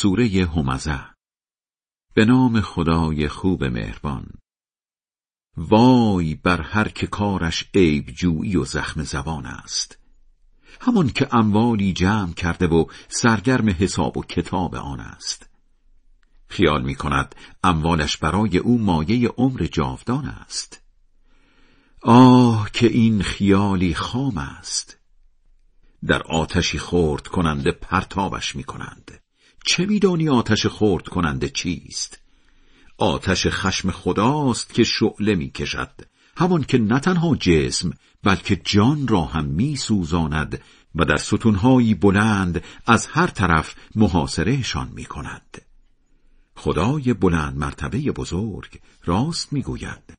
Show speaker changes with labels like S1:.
S1: سوره همزه به نام خدای خوب مهربان. وای بر هر که کارش عیب جویی و زخم زبان است. همان که اموالی جمع کرده و سرگرم حساب و کتاب آن است. خیال می کند اموالش برای او مایه عمر جاودان است. آه که این خیالی خام است. در آتشی خورد کننده پرتابش می کنند. چه میدانی آتش خورد کننده چیست؟ آتش خشم خداست که شعله می کشد همان که نه تنها جسم بلکه جان را هم می سوزاند و در ستونهایی بلند از هر طرف محاصرهشان می کند خدای بلند مرتبه بزرگ راست می گوید